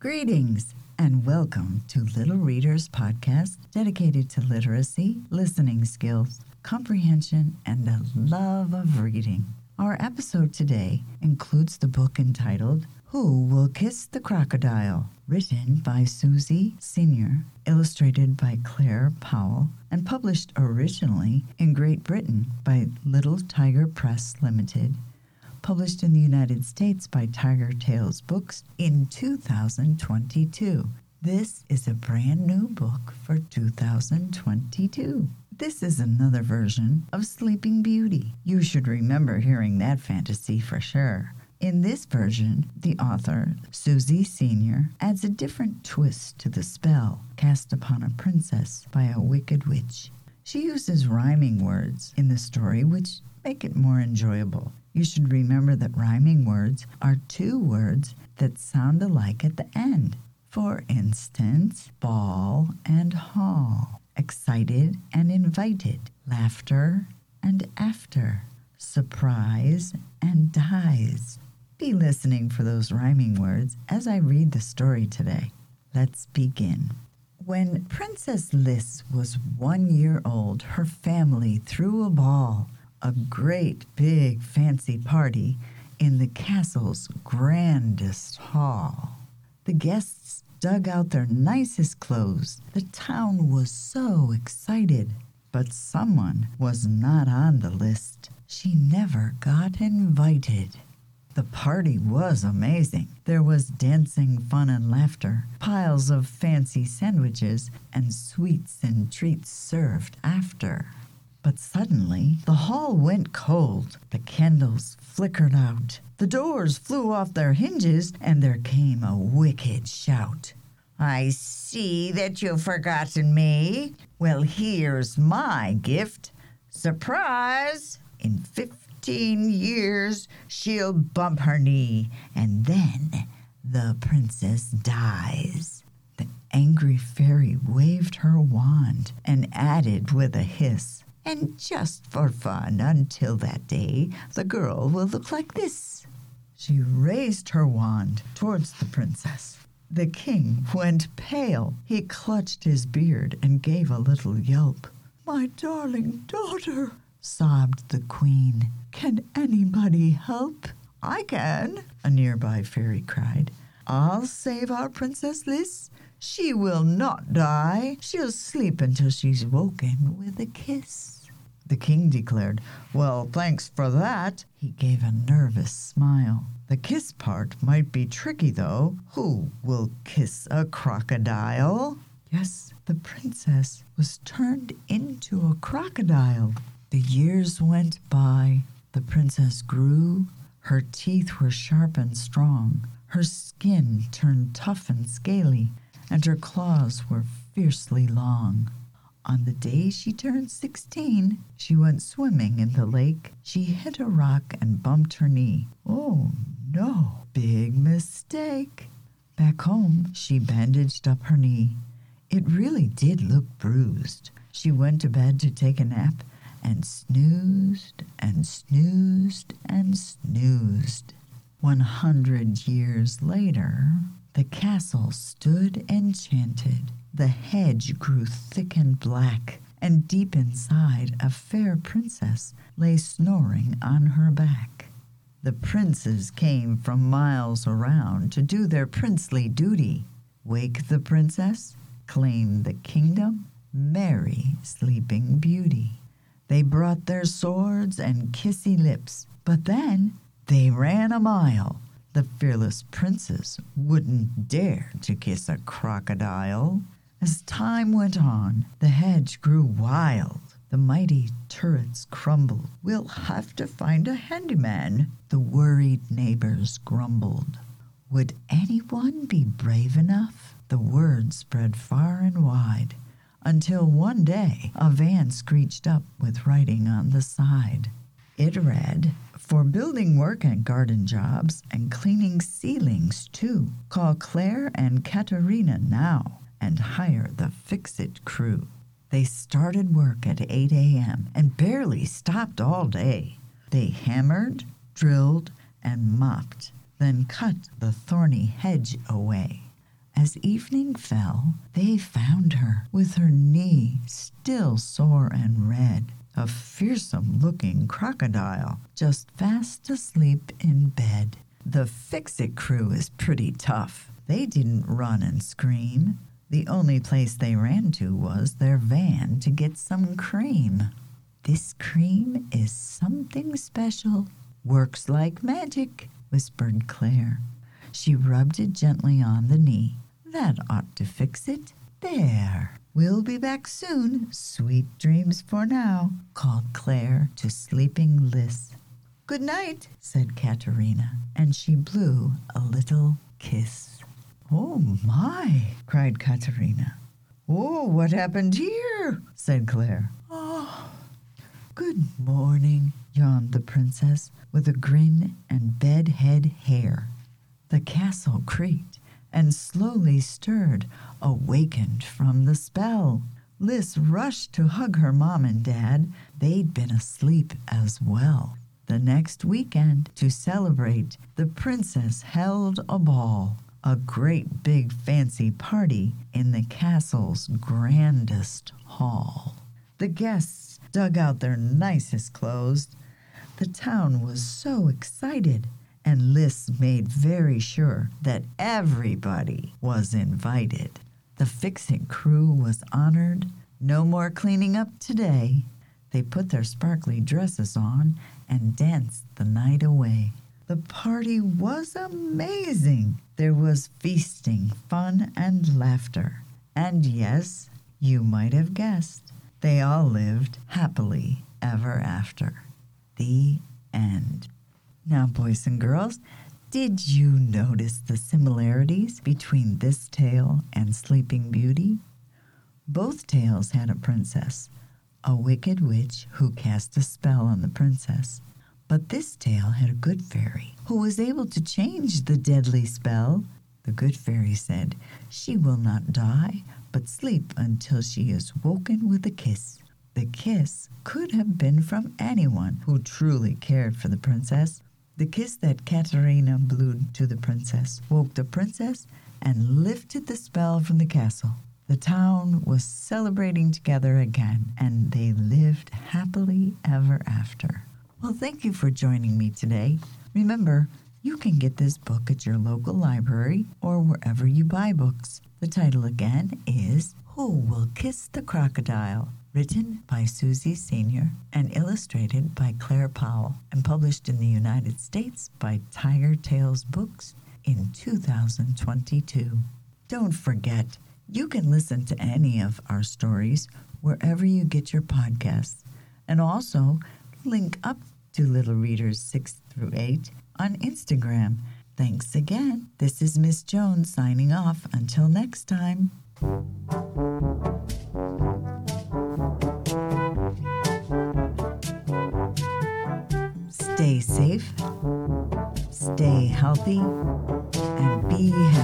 Greetings and welcome to Little Readers Podcast dedicated to literacy, listening skills, comprehension, and the love of reading. Our episode today includes the book entitled Who Will Kiss the Crocodile? written by Suzy Senior, illustrated by Claire Powell, and published originally in Great Britain by Little Tiger Press Limited published in the United States by Tiger Tales Books in 2022. This is a brand new book for 2022. This is another version of Sleeping Beauty. You should remember hearing that fantasy for sure. In this version, the author, Suzy Senior, adds a different twist to the spell cast upon a princess by a wicked witch. She uses rhyming words in the story which make it more enjoyable. You should remember that rhyming words are two words that sound alike at the end. For instance, ball and hall, excited and invited, laughter and after, surprise and dies. Be listening for those rhyming words as I read the story today. Let's begin. When Princess Liss was one year old, her family threw a ball a great big fancy party in the castle's grandest hall. The guests dug out their nicest clothes. The town was so excited. But someone was not on the list. She never got invited. The party was amazing. There was dancing, fun, and laughter, piles of fancy sandwiches, and sweets and treats served after. But suddenly the hall went cold. The candles flickered out. The doors flew off their hinges, and there came a wicked shout. I see that you've forgotten me. Well, here's my gift. Surprise! In fifteen years, she'll bump her knee, and then the princess dies. The angry fairy waved her wand and added with a hiss, and just for fun, until that day, the girl will look like this. She raised her wand towards the princess. The king went pale. He clutched his beard and gave a little yelp. My darling daughter, sobbed the queen. Can anybody help? I can, a nearby fairy cried. I'll save our Princess Liss. She will not die. She'll sleep until she's woken with a kiss. The king declared, Well, thanks for that. He gave a nervous smile. The kiss part might be tricky, though. Who will kiss a crocodile? Yes, the princess was turned into a crocodile. The years went by. The princess grew. Her teeth were sharp and strong. Her skin turned tough and scaly, and her claws were fiercely long. On the day she turned 16, she went swimming in the lake. She hit a rock and bumped her knee. Oh no, big mistake. Back home, she bandaged up her knee. It really did look bruised. She went to bed to take a nap and snoozed and snoozed and snoozed. One hundred years later, the castle stood enchanted. The hedge grew thick and black, and deep inside a fair princess lay snoring on her back. The princes came from miles around to do their princely duty wake the princess, claim the kingdom, marry Sleeping Beauty. They brought their swords and kissy lips, but then they ran a mile. The fearless princes wouldn't dare to kiss a crocodile. As time went on, the hedge grew wild. The mighty turrets crumbled. We'll have to find a handyman, the worried neighbors grumbled. Would anyone be brave enough? The word spread far and wide until one day a van screeched up with writing on the side. It read, for building work and garden jobs and cleaning ceilings too, call Claire and Katerina now and hire the Fix It crew. They started work at 8 a.m. and barely stopped all day. They hammered, drilled, and mopped, then cut the thorny hedge away. As evening fell, they found her with her knee still sore and red, a fearsome looking crocodile just fast asleep in bed. The Fix It crew is pretty tough. They didn't run and scream. The only place they ran to was their van to get some cream. This cream is something special. Works like magic, whispered Claire. She rubbed it gently on the knee. That ought to fix it. There. We'll be back soon. Sweet dreams for now, called Claire to sleeping Lys. Good night, said Katerina, and she blew a little kiss. Oh, my, cried Katerina. Oh, what happened here? said Claire. Oh, good morning, yawned the princess with a grin and bedhead hair. The castle creaked and slowly stirred, awakened from the spell. Lys rushed to hug her mom and dad. They'd been asleep as well. The next weekend, to celebrate, the princess held a ball a great big fancy party in the castle's grandest hall. The guests dug out their nicest clothes. The town was so excited, and Lys made very sure that everybody was invited. The fixing crew was honored. No more cleaning up today. They put their sparkly dresses on and danced the night away. The party was amazing. There was feasting, fun, and laughter. And yes, you might have guessed, they all lived happily ever after. The end. Now, boys and girls, did you notice the similarities between this tale and Sleeping Beauty? Both tales had a princess, a wicked witch who cast a spell on the princess. But this tale had a good fairy who was able to change the deadly spell. The good fairy said, She will not die, but sleep until she is woken with a kiss. The kiss could have been from anyone who truly cared for the princess. The kiss that Katerina blew to the princess woke the princess and lifted the spell from the castle. The town was celebrating together again, and they lived happily ever after. Well, thank you for joining me today. Remember, you can get this book at your local library or wherever you buy books. The title again is Who Will Kiss the Crocodile? Written by Suzy Senior and illustrated by Claire Powell and published in the United States by Tiger Tales Books in 2022. Don't forget, you can listen to any of our stories wherever you get your podcasts. And also, link up to Little Readers 6 through 8 on Instagram. Thanks again. This is Miss Jones signing off. Until next time. Stay safe, stay healthy, and be happy.